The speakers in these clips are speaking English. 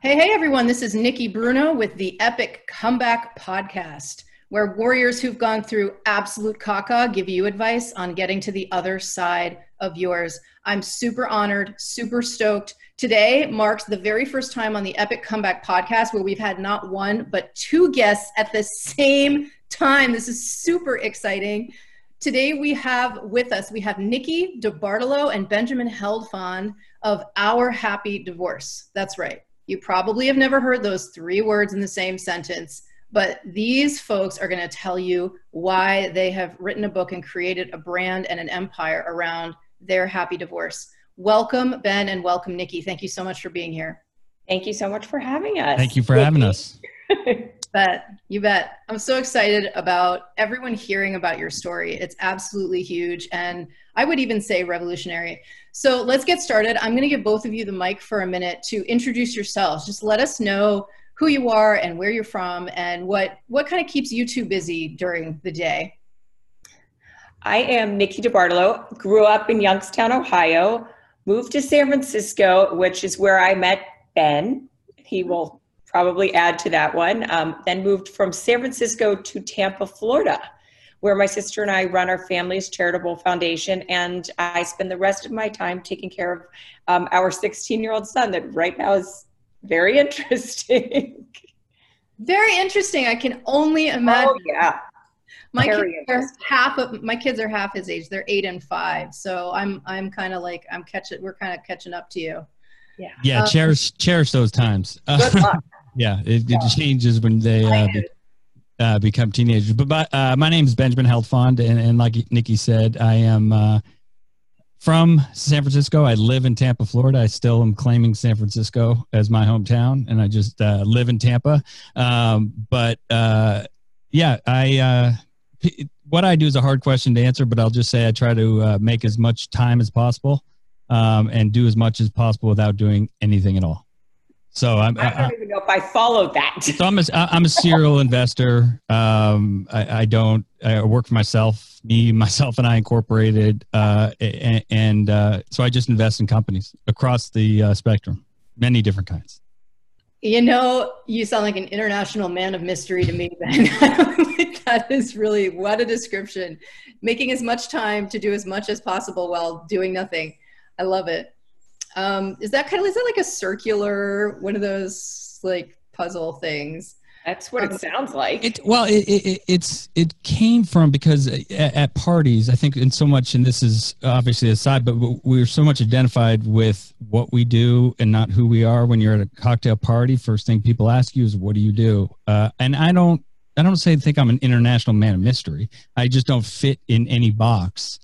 Hey, hey, everyone. This is Nikki Bruno with the Epic Comeback Podcast, where warriors who've gone through absolute caca give you advice on getting to the other side of yours. I'm super honored, super stoked. Today marks the very first time on the Epic Comeback Podcast where we've had not one, but two guests at the same time. This is super exciting. Today we have with us, we have Nikki DeBartolo and Benjamin Heldfond of Our Happy Divorce. That's right. You probably have never heard those three words in the same sentence, but these folks are going to tell you why they have written a book and created a brand and an empire around their happy divorce. Welcome, Ben, and welcome, Nikki. Thank you so much for being here. Thank you so much for having us. Thank you for having us. bet. You bet. I'm so excited about everyone hearing about your story. It's absolutely huge. And I would even say revolutionary. So let's get started. I'm going to give both of you the mic for a minute to introduce yourselves. Just let us know who you are and where you're from and what, what kind of keeps you two busy during the day. I am Nikki DeBartolo, grew up in Youngstown, Ohio, moved to San Francisco, which is where I met Ben. He will probably add to that one. Um, then moved from San Francisco to Tampa, Florida where my sister and I run our family's charitable foundation. And I spend the rest of my time taking care of um, our 16 year old son, that right now is very interesting. very interesting. I can only imagine. Oh, yeah. My kids are half of my kids are half his age. They're eight and five. So I'm I'm kind of like I'm catching. We're kind of catching up to you. Yeah. Yeah. Um, cherish cherish those times. Good luck. Yeah, it, it changes when they uh, uh, become teenagers. But my, uh, my name is Benjamin Heldfond, and, and like Nikki said, I am uh, from San Francisco. I live in Tampa, Florida. I still am claiming San Francisco as my hometown, and I just uh, live in Tampa. Um, but uh, yeah, I uh, what I do is a hard question to answer, but I'll just say I try to make as much time as possible um, and do as much as possible without doing anything at all. So I'm, I don't even know if I followed that. So I'm a, I'm a serial investor. Um, I, I, don't, I work for myself, me, myself and I incorporated. Uh, and, and uh, so I just invest in companies across the uh, spectrum, many different kinds. You know, you sound like an international man of mystery to me, Ben. that is really what a description. Making as much time to do as much as possible while doing nothing. I love it. Um, is that kind of is that like a circular one of those like puzzle things? That's what it um, sounds like. It, well, it, it, it's it came from because at, at, parties, I think, in so much, and this is obviously aside, but we're so much identified with what we do and not who we are. When you're at a cocktail party, first thing people ask you is, "What do you do?" Uh, and I don't, I don't say think I'm an international man of mystery. I just don't fit in any box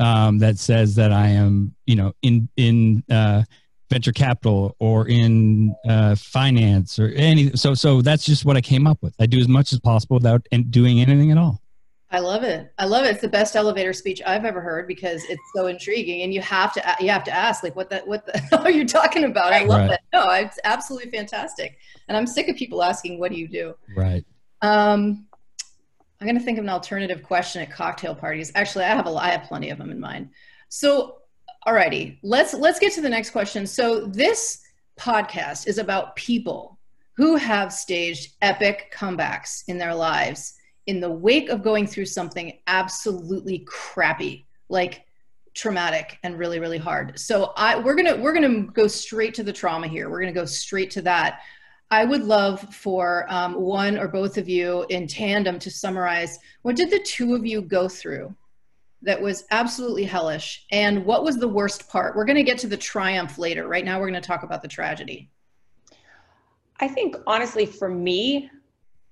um, that says that I am, you know, in in uh, venture capital or in uh, finance or any. So so that's just what I came up with. I do as much as possible without doing anything at all. I love it. I love it. It's the best elevator speech I've ever heard because it's so intriguing, and you have to you have to ask like, what the what the hell are you talking about? I love right. it. No, it's absolutely fantastic, and I'm sick of people asking, "What do you do?" Right. Um, I'm going to think of an alternative question at cocktail parties. Actually, I have a, I have plenty of them in mind. So, alrighty, let's let's get to the next question. So, this podcast is about people who have staged epic comebacks in their lives in the wake of going through something absolutely crappy, like traumatic and really really hard. So, I we're going to we're going to go straight to the trauma here. We're going to go straight to that. I would love for um, one or both of you in tandem to summarize what did the two of you go through that was absolutely hellish and what was the worst part? We're going to get to the triumph later. Right now, we're going to talk about the tragedy. I think, honestly, for me,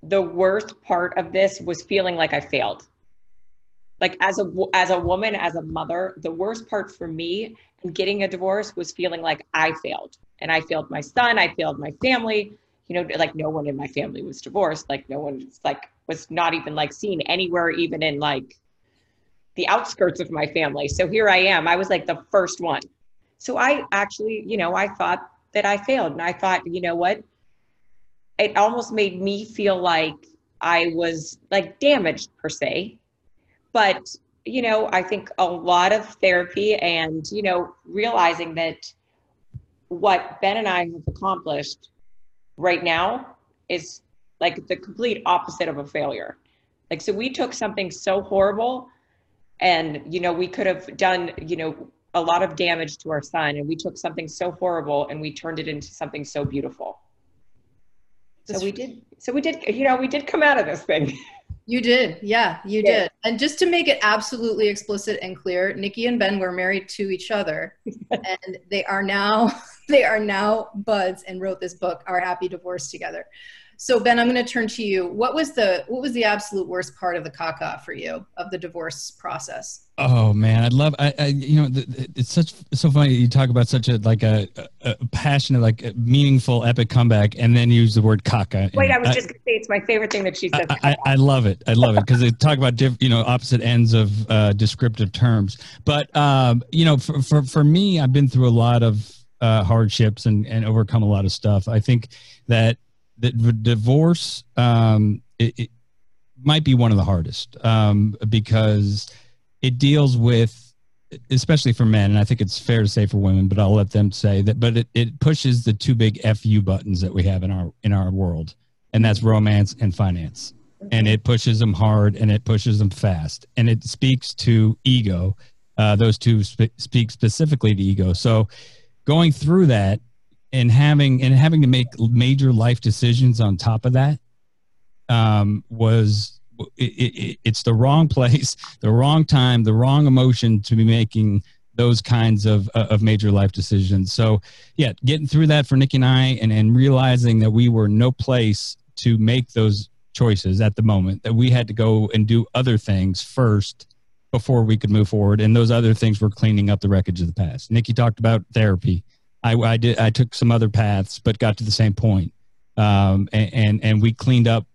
the worst part of this was feeling like I failed. Like as a as a woman, as a mother, the worst part for me in getting a divorce was feeling like I failed, and I failed my son, I failed my family, you know, like no one in my family was divorced. Like no one like was not even like seen anywhere, even in like the outskirts of my family. So here I am. I was like the first one. So I actually, you know, I thought that I failed. And I thought, you know what? It almost made me feel like I was like damaged per se. But, you know, I think a lot of therapy and, you know, realizing that what Ben and I have accomplished right now is like the complete opposite of a failure. Like, so we took something so horrible and, you know, we could have done, you know, a lot of damage to our son and we took something so horrible and we turned it into something so beautiful. So we did, so we did, you know, we did come out of this thing. You did. Yeah, you yeah. did. And just to make it absolutely explicit and clear, Nikki and Ben were married to each other and they are now they are now buds and wrote this book, Our Happy Divorce Together. So Ben, I'm going to turn to you. What was the what was the absolute worst part of the caca for you of the divorce process? Oh man, I'd love. I, I you know, it's such so funny. You talk about such a like a, a passionate, like a meaningful, epic comeback, and then use the word caca. Wait, I was I, just gonna say it's my favorite thing that she said. I, I, love it. I love it because they talk about different, you know, opposite ends of uh, descriptive terms. But um, you know, for, for for me, I've been through a lot of uh, hardships and and overcome a lot of stuff. I think that the divorce um, it, it, might be one of the hardest um, because it deals with especially for men and i think it's fair to say for women but i'll let them say that but it, it pushes the two big fu buttons that we have in our in our world and that's romance and finance. And it pushes them hard and it pushes them fast and it speaks to ego. Uh, those two sp- speak specifically to ego. So going through that and having and having to make major life decisions on top of that um, was it, it, it's the wrong place, the wrong time, the wrong emotion to be making those kinds of uh, of major life decisions. So yeah, getting through that for Nikki and I, and and realizing that we were no place to make those choices at the moment, that we had to go and do other things first before we could move forward, and those other things were cleaning up the wreckage of the past. Nikki talked about therapy I, I did I took some other paths, but got to the same point. Um, and, and and we cleaned up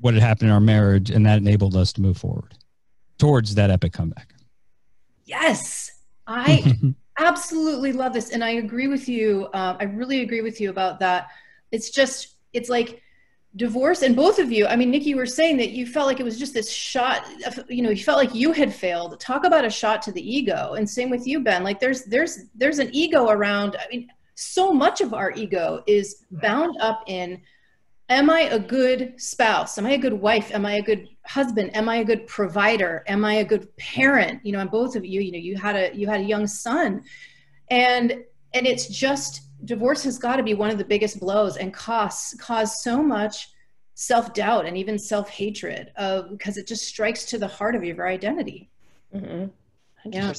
what had happened in our marriage, and that enabled us to move forward towards that epic comeback. Yes, I absolutely love this, and I agree with you. Uh, I really agree with you about that. It's just it's like divorce and both of you i mean nikki you were saying that you felt like it was just this shot you know you felt like you had failed. Talk about a shot to the ego and same with you ben. Like there's there's there's an ego around i mean so much of our ego is bound up in am i a good spouse? Am i a good wife? Am i a good husband? Am i a good provider? Am i a good parent? You know and both of you you know you had a you had a young son. And and it's just divorce has got to be one of the biggest blows and costs cause so much self-doubt and even self-hatred of because it just strikes to the heart of your identity. Mm-hmm. yeah.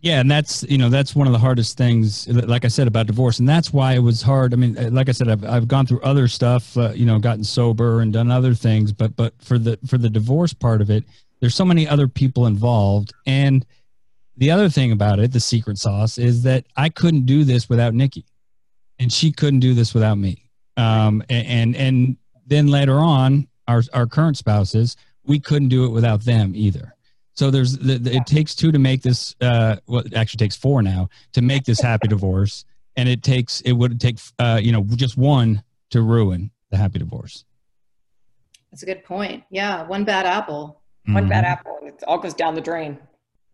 Yeah and that's you know that's one of the hardest things like i said about divorce and that's why it was hard i mean like i said i've, I've gone through other stuff uh, you know gotten sober and done other things but but for the for the divorce part of it there's so many other people involved and the other thing about it the secret sauce is that i couldn't do this without nikki and she couldn't do this without me. Um, and, and, and then later on, our our current spouses, we couldn't do it without them either. So there's the, the, it takes two to make this. Uh, well, it actually takes four now to make this happy divorce, and it takes it would take uh, you know just one to ruin the happy divorce. That's a good point. Yeah, one bad apple. One mm-hmm. bad apple, it all goes down the drain.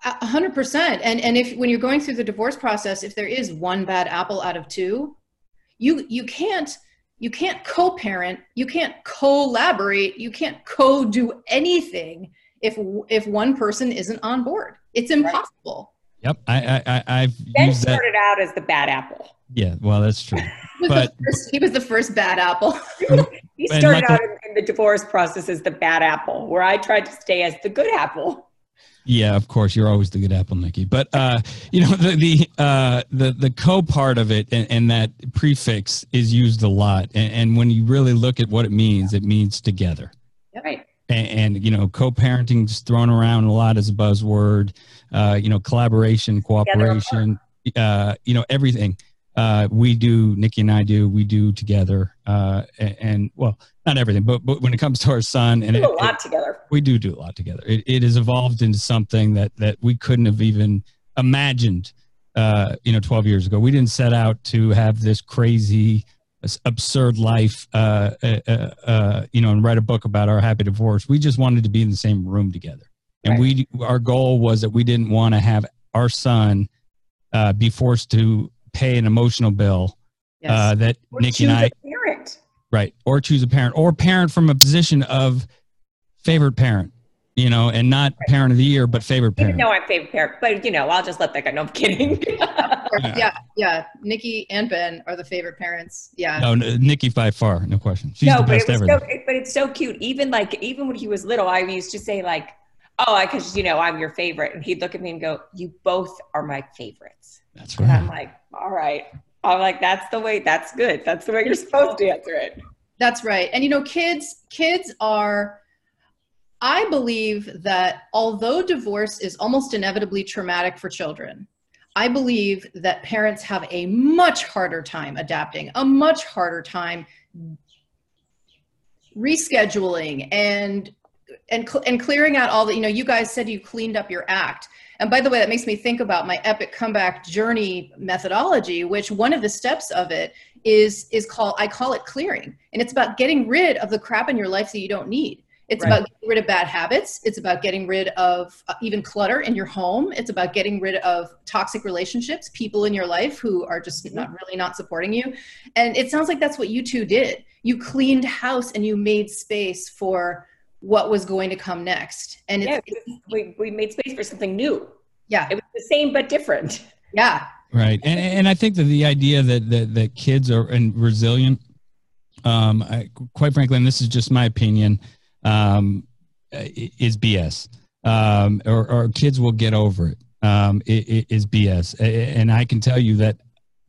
A hundred percent. And and if when you're going through the divorce process, if there is one bad apple out of two, you you can't you can't co-parent you can't collaborate you can't co-do anything if if one person isn't on board. It's impossible. Right. yep i i i've ben used started that. out as the bad apple. Yeah well that's true. He but first, he was the first bad apple. He started out in, in the divorce process as the bad apple where i tried to stay as the good apple yeah, of course, you're always the good apple, Nikki. But uh, you know the the uh, the the co part of it and, and, that prefix is used a lot. And, and, when you really look at what it means, it means together. Right. And, and you know, co-parenting is thrown around a lot as a buzzword. Uh, you know, collaboration, cooperation. Uh, you know, everything uh, we do, Nikki and I do, we do together. Uh, and, and, well, not everything, but, but when it comes to our son, and we do it, a lot it, together. We do do a lot together. It, it has evolved into something that that we couldn't have even imagined. Uh, you know, 12 years ago, we didn't set out to have this crazy, absurd life. Uh, uh, uh, uh, you know, and write a book about our happy divorce. We just wanted to be in the same room together, and right. we our goal was that we didn't want to have our son uh, be forced to pay an emotional bill yes. uh, that or Nikki and I Right. Or choose a parent or parent from a position of favorite parent, you know, and not right. parent of the year, but favorite parent. No, I'm favorite parent, but you know, I'll just let that go. No, I'm kidding. yeah. Yeah. Nikki and Ben are the favorite parents. Yeah. No, Nikki by far. No question. She's no, the best but ever. So, but it's so cute. Even like, even when he was little, I used to say like, oh, I because, you know, I'm your favorite. And he'd look at me and go, you both are my favorites. That's right. And I'm like, all right. I'm like, that's the way, that's good. That's the way you're supposed to answer it. That's right. And you know, kids, kids are, I believe that although divorce is almost inevitably traumatic for children, I believe that parents have a much harder time adapting, a much harder time rescheduling and and and clearing out all the you know you guys said you cleaned up your act. And by the way that makes me think about my epic comeback journey methodology which one of the steps of it is is called i call it clearing. And it's about getting rid of the crap in your life that you don't need. It's right. about getting rid of bad habits. It's about getting rid of uh, even clutter in your home. It's about getting rid of toxic relationships people in your life who are just mm-hmm. not really not supporting you. And it sounds like that's what you two did. You cleaned house and you made space for what was going to come next. And yeah, we, we made space for something new. Yeah. It was the same but different. Yeah. Right. And, and I think that the idea that, that, that kids are and resilient, um, I, quite frankly, and this is just my opinion, um, is BS. Um, or, or kids will get over it. Um, it, it is BS. And I can tell you that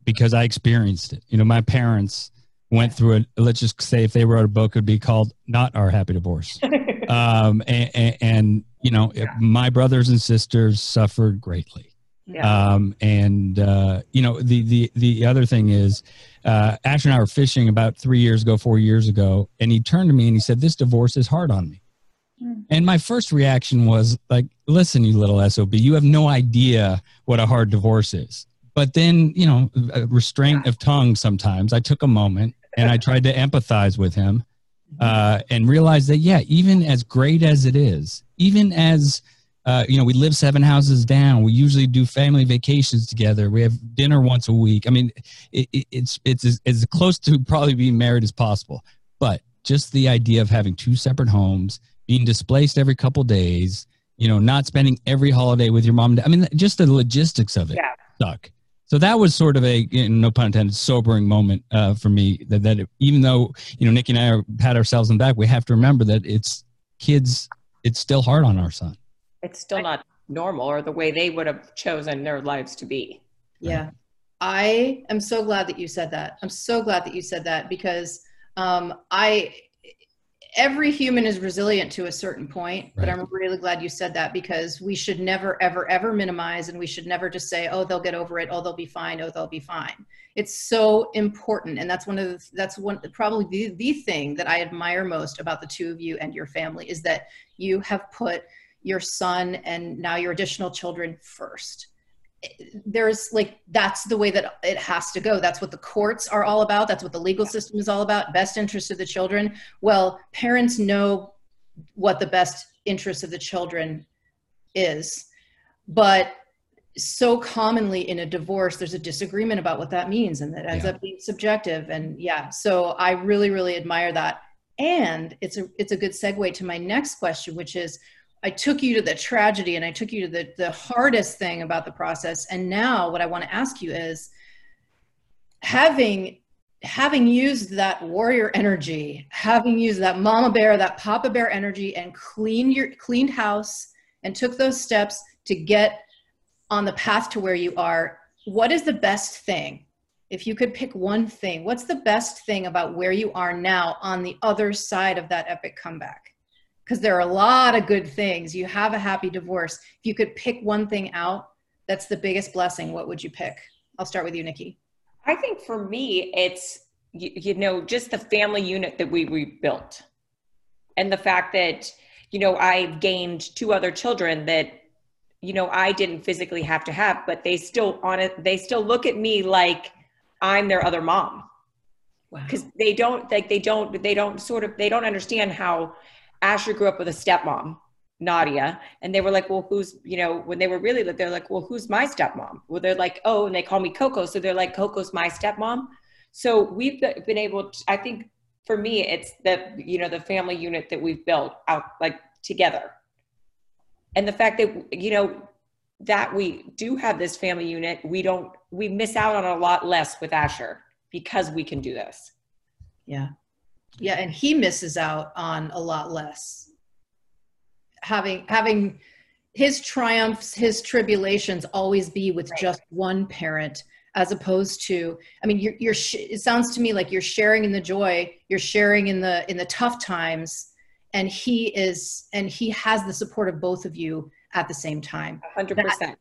because I experienced it. You know, my parents went through it. Let's just say if they wrote a book, it would be called "Not Our Happy Divorce." um, and, and, and, you know, yeah. my brothers and sisters suffered greatly. Yeah. Um, and uh, you know, the the the other thing is, uh, Ash and I were fishing about three years ago, four years ago, and he turned to me and he said, "This divorce is hard on me." Mm. And my first reaction was like, "Listen, you little sob, you have no idea what a hard divorce is." But then, you know, restraint of tongue. Sometimes I took a moment and I tried to empathize with him uh, and realize that, yeah, even as great as it is, even as uh, you know, we live seven houses down. We usually do family vacations together. We have dinner once a week. I mean, it, it, it's it's as, as close to probably being married as possible. But just the idea of having two separate homes, being displaced every couple days, you know, not spending every holiday with your mom. I mean, just the logistics of it yeah. suck so that was sort of a you know, no pun intended sobering moment uh, for me that, that it, even though you know nikki and i are, pat ourselves on the back we have to remember that it's kids it's still hard on our son. It's still not normal or the way they would have chosen their lives to be. Yeah. I am so glad that you said that. I'm so glad that you said that because um, i every human is resilient to a certain point right. but i'm really glad you said that because we should never ever ever minimize and we should never just say oh they'll get over it. Oh they'll be fine. Oh they'll be fine. It's so important and that's one of the that's one probably the, the thing that i admire most about the two of you and your family is that you have put your son and now your additional children first there's like that's the way that it has to go. That's what the courts are all about. That's what the legal system is all about. Best interest of the children. Well parents know what the best interest of the children is but so commonly in a divorce there's a disagreement about what that means and that ends yeah. up being subjective. And yeah so i really really admire that. And it's a it's a good segue to my next question which is I took you to the tragedy and I took you to the, the hardest thing about the process. And now what I want to ask you is having having used that warrior energy, having used that mama bear, that papa bear energy and cleaned your cleaned house and took those steps to get on the path to where you are, what is the best thing? If you could pick one thing, what's the best thing about where you are now on the other side of that epic comeback? Because there are a lot of good things. You have a happy divorce. If you could pick one thing out, that's the biggest blessing. What would you pick? I'll start with you, Nikki. I think for me, it's, you, you know, just the family unit that we rebuilt and the fact that, you know, I've gained two other children that, you know, I didn't physically have to have, but they still on it, they still look at me like I'm their other mom. Because wow. they don't like they don't they don't sort of they don't understand how Asher grew up with a stepmom, Nadia, and they were like, well, who's, you know, when they were really, they're like, well, who's my stepmom? Well, they're like, oh, and they call me Coco. So they're like, Coco's my stepmom. So we've been able to, I think for me, it's the you know the family unit that we've built out like together, and the fact that you know that we do have this family unit, we don't we miss out on a lot less with Asher because we can do this. Yeah. Yeah, and he misses out on a lot less. Having having his triumphs, his tribulations always be with right. just one parent as opposed to i mean you're, you're it sounds to me like you're sharing in the joy you're sharing in the in the tough times and he is and he has the support of both of you at the same time 100% that,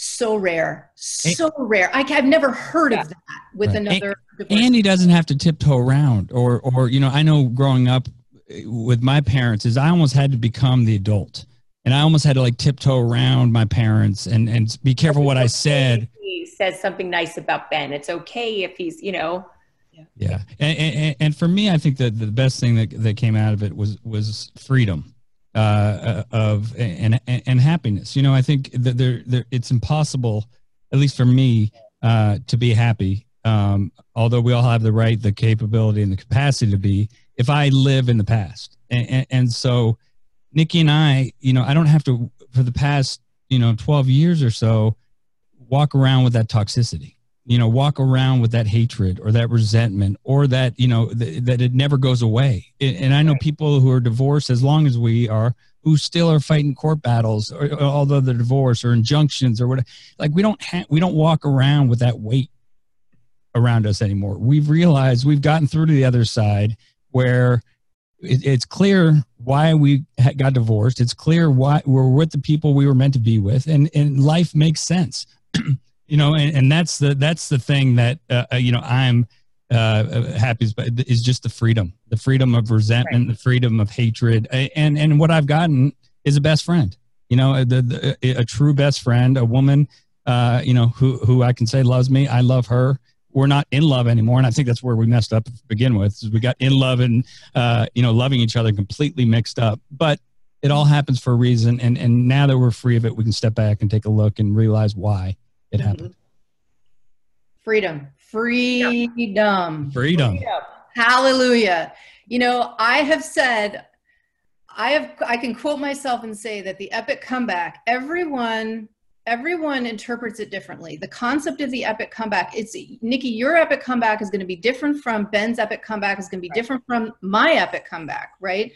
so rare. So and, rare. I, have never heard yeah. of that with right. another and, and he doesn't have to tiptoe around or or you know i know growing up eh, with my parents is i almost had to become the adult. And i almost had to like tiptoe around my parents and and be careful what i said. he says something nice about ben. It's okay if he's you know. Yeah, yeah. And, and, and for me i think that the best thing that, that came out of it was was freedom uh, of and, and happiness. You know, I think that there, there it's impossible, at least for me, uh, to be happy. Um, although we all have the right, the capability, and the capacity to be, if I live in the past, and, and, and so Nikki and I, you know, I don't have to for the past, you know, twelve years or so, walk around with that toxicity you know walk around with that hatred or that resentment or that you know th- that it never goes away. And i know people who are divorced as long as we are who still are fighting court battles or, or although they're divorced or injunctions or whatever like we don't ha- we don't walk around with that weight around us anymore. We've realized we've gotten through to the other side where it, it's clear why we got divorced. It's clear why we're with the people we were meant to be with. And and life makes sense you know and, and that's the that's the thing that uh, uh you know i'm uh, happy is just the freedom the freedom of resentment right. the freedom of hatred. And and what i've gotten is a best friend. You know the, the, a true best friend a woman uh, you know who who i can say loves me. I love her. We're not in love anymore and i think that's where we messed up to begin with we got in love and uh, you know loving each other completely mixed up. But it all happens for a reason and and now that we're free of it we can step back and take a look and realize why it mm-hmm. happened. Freedom. Freedom. Freedom. Freedom. Hallelujah. You know, I have said, I have I can quote myself and say that the epic comeback, everyone everyone interprets it differently. The concept of the epic comeback, it's Nikki, your epic comeback is going to be different from Ben's epic comeback is going to be right. different from my epic comeback, right?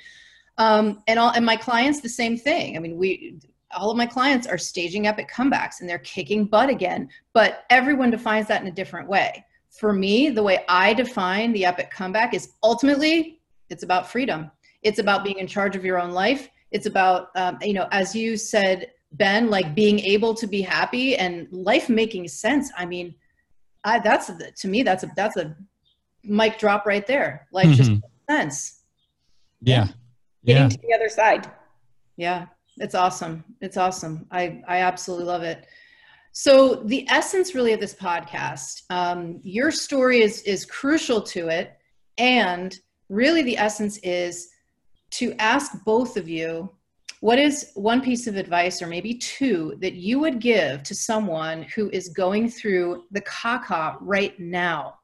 Um, and all and my clients the same thing. I mean, we all of my clients are staging epic comebacks and they're kicking butt again, but everyone defines that in a different way. For me, the way I define the epic comeback is ultimately it's about freedom. It's about being in charge of your own life. It's about, um, you know, as you said, Ben, like being able to be happy and life making sense. I mean, I, that's to me, that's a that's a mic drop right there. Life mm-hmm. just makes sense. Yeah. Getting yeah. to the other side. Yeah. It's awesome. It's awesome. I, I absolutely love it. So the essence really of this podcast, um, your story is, is crucial to it. And really the essence is to ask both of you, what is one piece of advice or maybe two that you would give to someone who is going through the caca right now?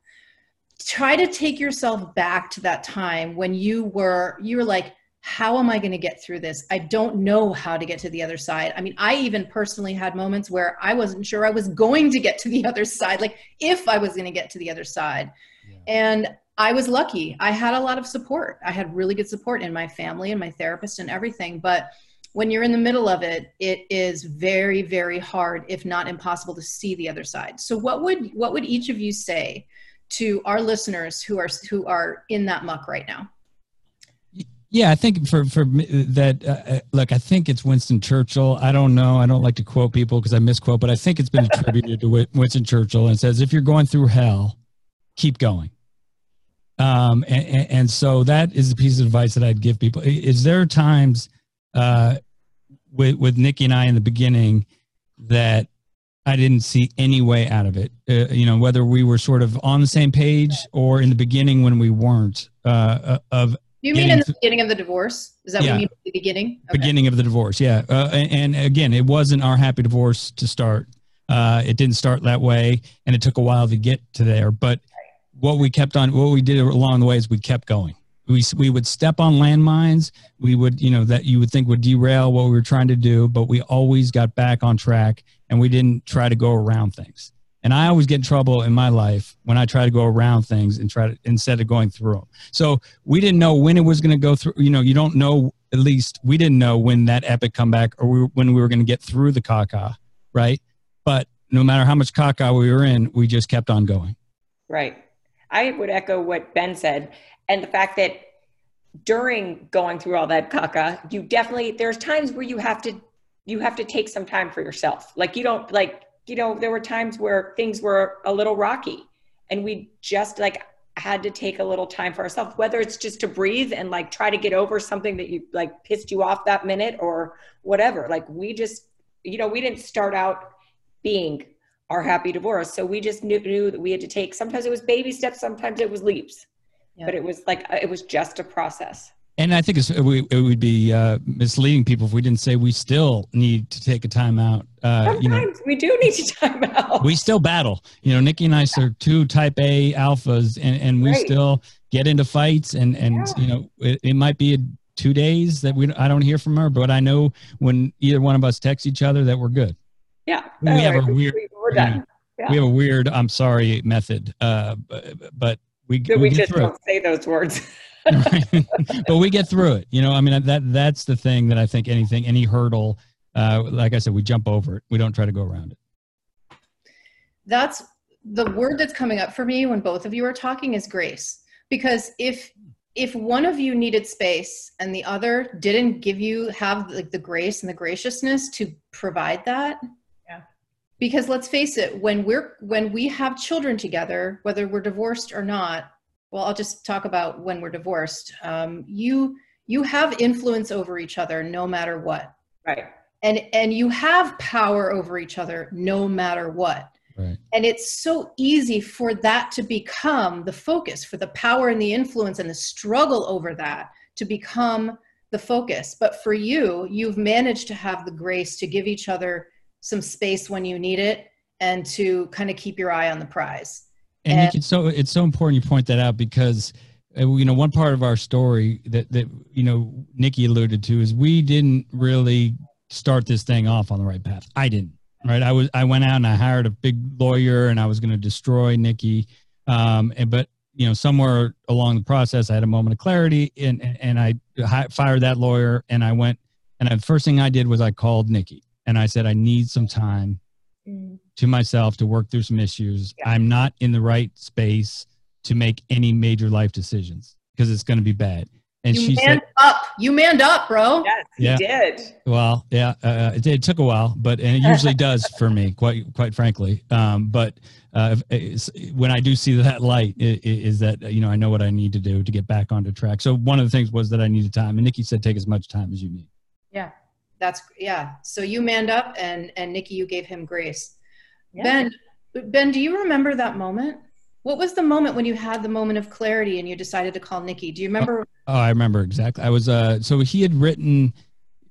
Try to take yourself back to that time when you were, you were like, how am I going to get through this? I don't know how to get to the other side. I mean, I even personally had moments where I wasn't sure I was going to get to the other side, like if I was going to get to the other side. Yeah. And I was lucky. I had a lot of support. I had really good support in my family and my therapist and everything. But when you're in the middle of it, it is very, very hard, if not impossible, to see the other side. So, what would what would each of you say to our listeners who are who are in that muck right now? Yeah, I think for for that. Uh, uh, look, I think it's Winston Churchill. I don't know. I don't like to quote people because I misquote, but I think it's been attributed to Winston Churchill and says, "If you're going through hell, keep going." Um, and, and so that is a piece of advice that I'd give people. Is there times uh, with with Nikki and I in the beginning that I didn't see any way out of it. Uh, you know, whether we were sort of on the same page or in the beginning when we weren't, uh, uh of you mean in the beginning of the divorce? Is that yeah. what you mean the beginning? Okay. Beginning of the divorce, yeah. Uh, and, and, again, it wasn't our happy divorce to start. Uh, it didn't start that way, and it took a while to get to there. But what we kept on, what we did along the way is we kept going. We, we would step on landmines. We would, you know, that you would think would derail what we were trying to do, but we always got back on track and we didn't try to go around things. And I always get in trouble in my life when I try to go around things and try to instead of going through them. So we didn't know when it was going to go through. You know, you don't know. At least we didn't know when that epic comeback or we, when we were going to get through the caca, right? But no matter how much caca we were in, we just kept on going. Right. I would echo what Ben said, and the fact that during going through all that caca, you definitely there's times where you have to you have to take some time for yourself. Like you don't like you know, there were times where things were a little rocky and we just like had to take a little time for ourselves, whether it's just to breathe and like try to get over something that you like pissed you off that minute or whatever. Like we just, you know, we didn't start out being our happy divorce. So we just knew, knew that we had to take, sometimes it was baby steps, sometimes it was leaps, yeah. but it was like, it was just a process. And I think it would be uh, misleading people if we didn't say we still need to take a time out. Uh, Sometimes you know, we do need to time out. We still battle. You know, Nikki and I are two type A alphas, and, and we right. still get into fights. And, and yeah. you know, it, it might be a, two days that we I don't hear from her, but I know when either one of us texts each other that we're good. Yeah. We have right. a weird. We're done. You know, yeah. We have a weird I'm sorry method, uh, but, but we, we, we just don't say those words. but we get through it. You know, I mean that that's the thing that I think anything, any hurdle, uh, like I said, we jump over it. We don't try to go around it. That's the word that's coming up for me when both of you are talking is grace. Because if if one of you needed space and the other didn't give you have like the grace and the graciousness to provide that, yeah. Because let's face it, when we're when we have children together, whether we're divorced or not, well i'll just talk about when we're divorced. Um, you you have influence over each other no matter what. Right. And and you have power over each other no matter what. Right. and it's so easy for that to become the focus for the power and the influence and the struggle over that to become the focus. But for you you've managed to have the grace to give each other some space when you need it and to kind of keep your eye on the prize and, and it's so it's so important you point that out because uh, you know one part of our story that that you know Nikki alluded to is we didn't really start this thing off on the right path. I didn't. Right. I was I went out and I hired a big lawyer and I was going to destroy Nikki. Um, and but you know somewhere along the process I had a moment of clarity and and I fired that lawyer and I went and the first thing I did was I called Nikki and I said I need some time mm to myself to work through some issues. Yeah. I'm not in the right space to make any major life decisions because it's going to be bad. And you she manned said, up. You manned up, bro. Yes, yeah. did. Well, yeah, uh, it, it, took a while, but and it usually does for me, quite quite frankly. Um, but uh, when I do see that light, it, it, is that you know I know what I need to do to get back onto track. So one of the things was that I needed time, and Nikki said take as much time as you need. Yeah, that's yeah. So you manned up, and and Nikki, you gave him grace. Yeah. Ben, Ben, do you remember that moment? What was the moment when you had the moment of clarity and you decided to call Nikki? Do you remember? Oh, oh I remember exactly. I was uh so he had written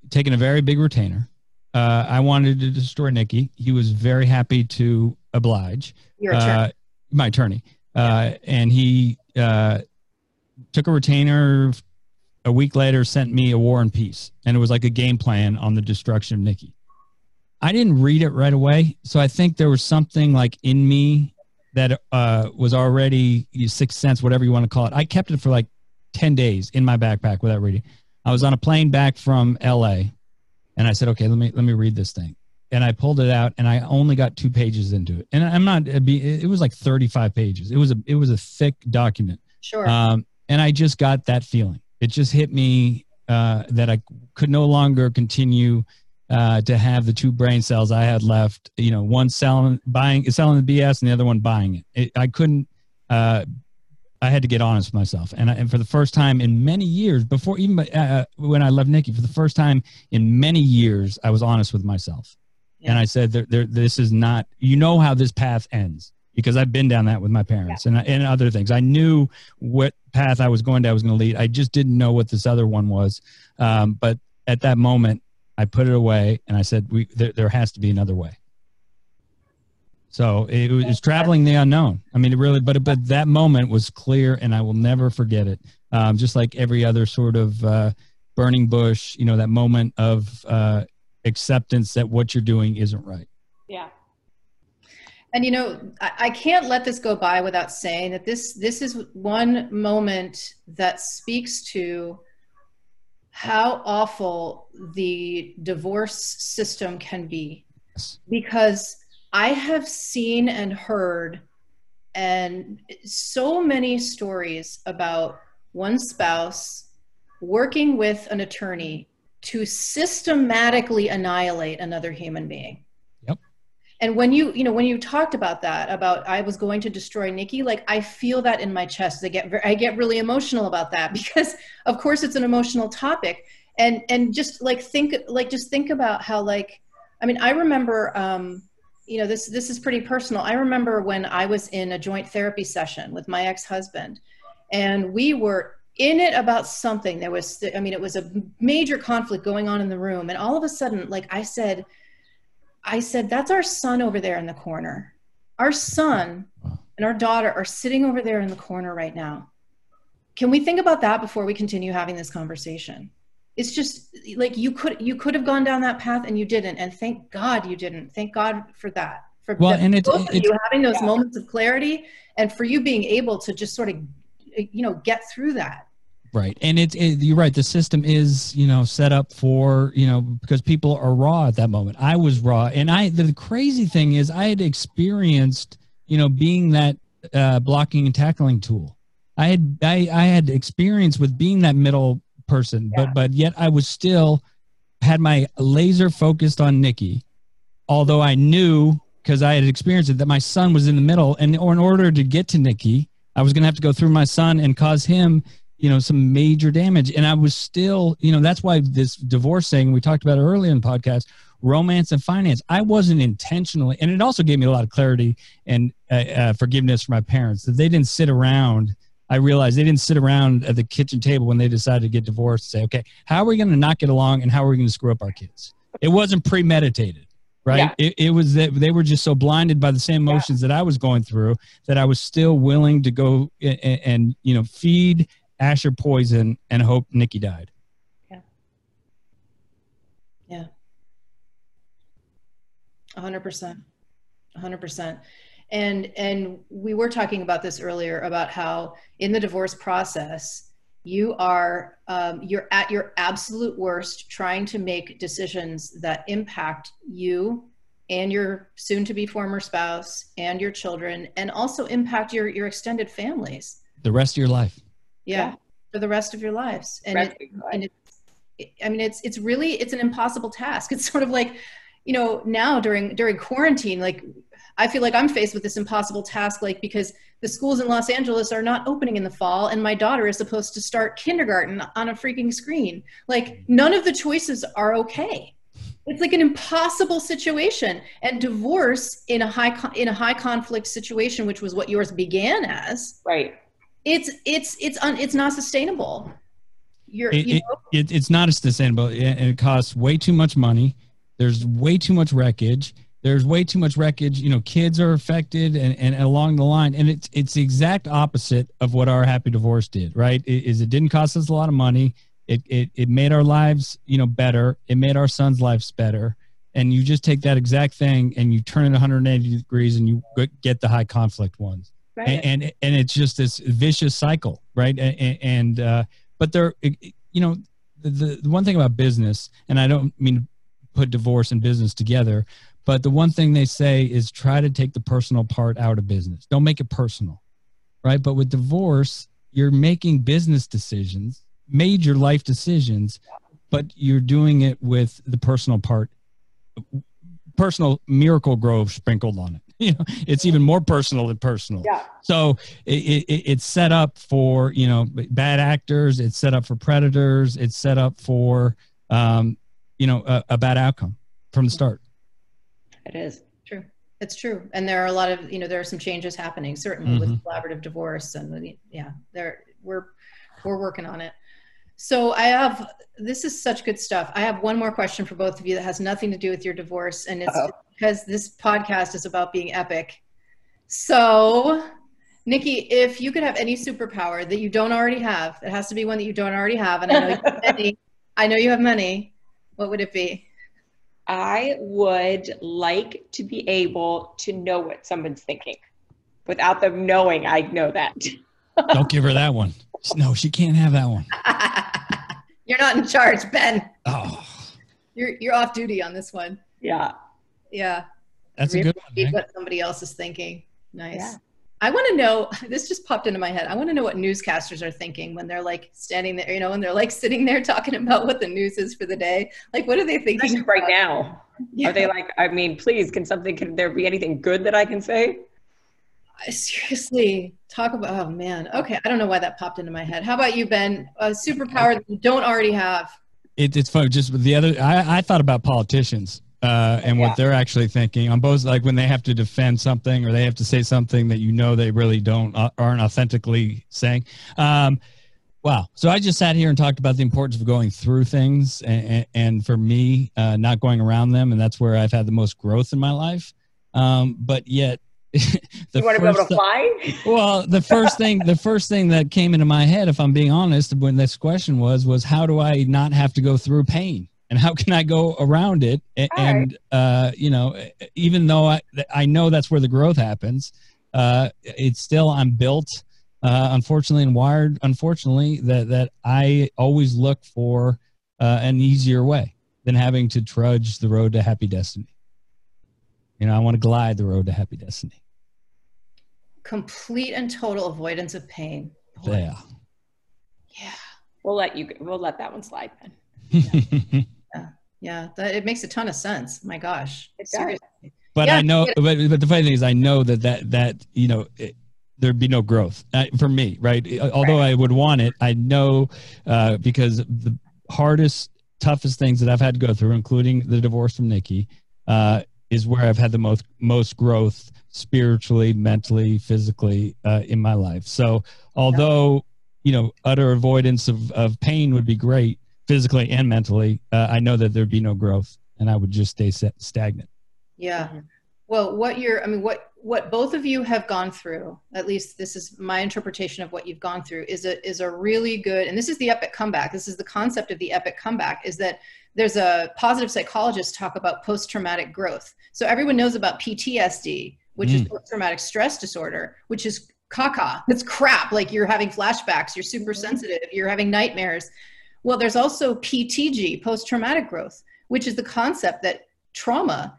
taken a very big retainer. Uh, I wanted to destroy Nikki. He was very happy to oblige. Your attorney. Uh, my attorney. Uh, and he uh, took a retainer a week later, sent me a war and peace. And it was like a game plan on the destruction of Nikki. I didn't read it right away, so I think there was something like in me that uh, was already sixth sense, whatever you want to call it. I kept it for like ten days in my backpack without reading. I was on a plane back from L.A. and I said, "Okay, let me let me read this thing." And I pulled it out, and I only got two pages into it. And I'm not. It was like 35 pages. It was a it was a thick document. Sure. Um, and I just got that feeling. It just hit me uh, that I could no longer continue uh, to have the two brain cells I had left. You know, one selling, buying, selling the BS, and the other one buying it. it I couldn't. Uh, I had to get honest with myself, and, I, and for the first time in many years, before even uh, uh, when I left Nikki, for the first time in many years, I was honest with myself, yeah. and I said, there, there, "This is not. You know how this path ends." Because I've been down that with my parents yeah. and and other things. I knew what path I was going to. I was going to lead. I just didn't know what this other one was. Um, but at that moment, I put it away and I said, we, there, there has to be another way. So it was traveling the unknown. I mean, it really, but but that moment was clear, and I will never forget it. Um, just like every other sort of uh, burning bush, you know, that moment of uh, acceptance that what you're doing isn't right. Yeah. And you know, I, I can't let this go by without saying that this this is one moment that speaks to how awful the divorce system can be. Because I have seen and heard and so many stories about one spouse working with an attorney to systematically annihilate another human being. And when you, you know, when you talked about that, about I was going to destroy Nikki, like I feel that in my chest. I get, I get really emotional about that because, of course, it's an emotional topic. And and just like think, like just think about how like, I mean, I remember, um, you know, this this is pretty personal. I remember when I was in a joint therapy session with my ex-husband, and we were in it about something there was i mean it was a major conflict going on in the room and all of a sudden like i said i said that's our son over there in the corner. Our son and our daughter are sitting over there in the corner right now. Can we think about that before we continue having this conversation? It's just like you could you could have gone down that path and you didn't and thank god you didn't. Thank god for that. For well and it's, both it's, you having those yeah. moments of clarity and for you being able to just sort of you know get through that Right. And it's, it, you're right. The system is, you know, set up for, you know, because people are raw at that moment. I was raw. And I, the crazy thing is I had experienced, you know, being that uh, blocking and tackling tool. I had, I, I had experience with being that middle person, yeah. but, but yet I was still had my laser focused on Nikki, although I knew because I had experienced it that my son was in the middle. And or in order to get to Nikki, I was going to have to go through my son and cause him you know some major damage and i was still you know that's why this divorce thing we talked about earlier in the podcast romance and finance i wasn't intentionally and it also gave me a lot of clarity and uh, uh, forgiveness for my parents that they didn't sit around i realized they didn't sit around at the kitchen table when they decided to get divorced and say okay how are we going to not get along and how are we going to screw up our kids it wasn't premeditated right yeah. it, it was that they were just so blinded by the same emotions yeah. that i was going through that i was still willing to go and, and you know feed Asher poison and hope Nikki died. Yeah. Yeah. 100%. 100%. And and we were talking about this earlier about how in the divorce process you are um, you're at your absolute worst trying to make decisions that impact you and your soon to be former spouse and your children and also impact your your extended families the rest of your life yeah, for the rest of your lives. And, it, and it's it, i mean it's it's really it's an impossible task. It's sort of like you know now during during quarantine like i feel like i'm faced with this impossible task like because the schools in los angeles are not opening in the fall and my daughter is supposed to start kindergarten on a freaking screen. Like none of the choices are okay. It's like an impossible situation. And divorce in a high in a high conflict situation which was what yours began as right it's it's it's un, it's not sustainable. You're, it, you know? it, it's not sustainable, and it costs way too much money. There's way too much wreckage. There's way too much wreckage. You know, kids are affected, and, and along the line, and it's it's the exact opposite of what our happy divorce did. Right? It, is it didn't cost us a lot of money. It, it it made our lives you know better. It made our sons' lives better. And you just take that exact thing and you turn it 180 degrees, and you get the high conflict ones and, and, and it's just this vicious cycle right? And, and uh, but there you know the, the one thing about business and i don't mean to put divorce and business together but the one thing they say is try to take the personal part out of business. Don't make it personal right? But with divorce you're making business decisions major life decisions but you're doing it with the personal part personal Miracle-Gro sprinkled on it you know it's even more personal than personal. Yeah. So it, it, it's set up for you know bad actors it's set up for predators it's set up for um you know a, a bad outcome from the start. It is. True. It's true. And there are a lot of you know there are some changes happening certainly mm-hmm. with collaborative divorce and yeah there we're we're working on it So I have this is such good stuff. I have one more question for both of you that has nothing to do with your divorce, and it's Uh-oh. because this podcast is about being epic. So, Nikki, if you could have any superpower that you don't already have, it has to be one that you don't already have, and I know you have many. I know you have many. What would it be? I would like to be able to know what someone's thinking without them knowing I know that. Don't give her that one. No, she can't have that one. you're not in charge, Ben. Oh. You're you're off duty on this one. Yeah. Yeah. That's really a good one. What somebody else is thinking. Nice. Yeah. I want to know. This just popped into my head. I want to know what newscasters are thinking when they're like standing there, you know, when they're like sitting there talking about what the news is for the day. Like, what are they thinking Especially right now? Yeah. Are they like? I mean, please, can something? Can there be anything good that I can say? seriously talk about. Oh man. Okay, I don't know why that popped into my head. How about you, Ben? A superpower that you don't already have. It, it's funny. Just the other, I, I thought about politicians uh, and yeah. what they're actually thinking on both like when they have to defend something or they have to say something that you know they really don't uh, aren't authentically saying um, wow so i just sat here and talked about the importance of going through things and, and for me uh, not going around them and that's where i've had the most growth in my life um, but yet the you want to be able to fly? well, the first thing, the first thing that came into my head, if I'm being honest, when this question was, was how do I not have to go through pain? and how can I go around it? And, right. uh, you know, even though I, I know that's where the growth happens, uh, it's still I'm built, uh, unfortunately, and wired, unfortunately, that that I always look for uh, an easier way than having to trudge the road to happy destiny. You know, I want to glide the road to happy destiny. Complete and total avoidance of pain. Boy. Yeah. Yeah. We'll let you. We'll let that one slide then. Yeah. yeah that, it makes a ton of sense my gosh it does. but yeah. i know but, but the funny thing is i know that that that you know it, there'd be no growth uh, for me right although right. i would want it i know uh, because the hardest toughest things that i've had to go through including the divorce from nikki uh, is where i've had the most most growth spiritually mentally physically uh, in my life so although you know utter avoidance of, of pain would be great physically and mentally, uh, I know that there'd be no growth and I would just stay stagnant. Yeah. Well, what you're, I mean, what, what both of you have gone through, at least this is my interpretation of what you've gone through, is a, is a really good, and this is the epic comeback. This is the concept of the epic comeback is that there's a positive psychologist talk about post-traumatic growth. So everyone knows about PTSD, which mm. is post-traumatic stress disorder, which is caca. It's crap. Like you're having flashbacks, you're super mm-hmm. sensitive, you're having nightmares. Well, there's also PTG, post traumatic growth, which is the concept that trauma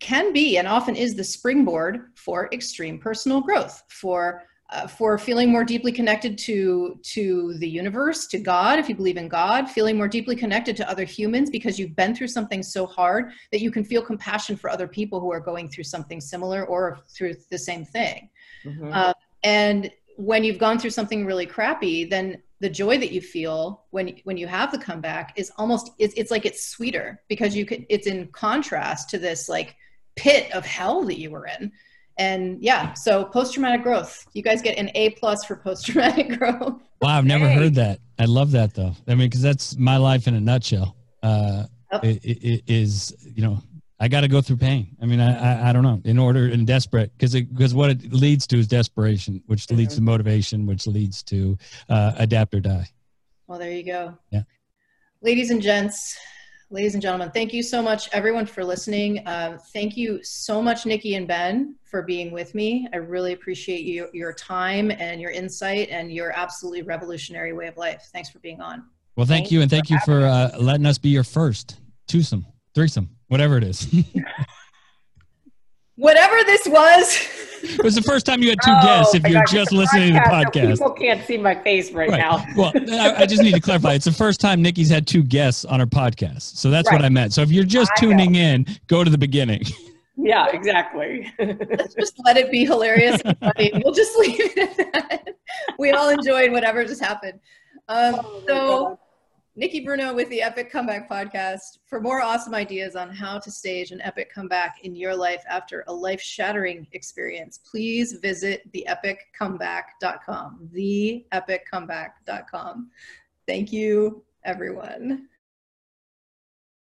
can be and often is the springboard for extreme personal growth, for uh, for feeling more deeply connected to to the universe to god if you believe in god feeling more deeply connected to other humans because you've been through something so hard that you can feel compassion for other people who are going through something similar or through the same thing mm-hmm. uh, and when you've gone through something really crappy then the joy that you feel when when you have the comeback is almost it's, it's like it's sweeter because you can it's in contrast to this like pit of hell that you were in and yeah so post-traumatic growth you guys get an a plus for post-traumatic growth wow i've never hey. heard that i love that though i mean because that's my life in a nutshell uh oh. it, it is you know I got to go through pain. I mean, I, I, I don't know. In order and desperate, because it because what it leads to is desperation, which mm-hmm. leads to motivation, which leads to uh, adapt or die. Well, there you go. Yeah. Ladies and gents, ladies and gentlemen, thank you so much, everyone, for listening. Uh, thank you so much, Nikki and Ben, for being with me. I really appreciate you, your time and your insight and your absolutely revolutionary way of life. Thanks for being on. Well, thank, thank you, and thank you for uh, letting us be your first twosome, threesome whatever it is. whatever this was. it was the first time you had two oh, guests if you're just listening podcast, to the podcast. People can't see my face right, right. now. well, I, I, just need to clarify. It's the first time Nikki's had two guests on her podcast. So that's right. what I meant. So if you're just I tuning know. in, go to the beginning. Yeah, exactly. Let's just let it be hilarious and funny. We'll just leave it at that. We all enjoyed whatever just happened. Um, oh so Nikki Bruno with the Epic Comeback Podcast for more awesome ideas on how to stage an epic comeback in your life after a life shattering experience. Please visit theepiccomeback.com. Theepiccomeback.com. Thank you, everyone.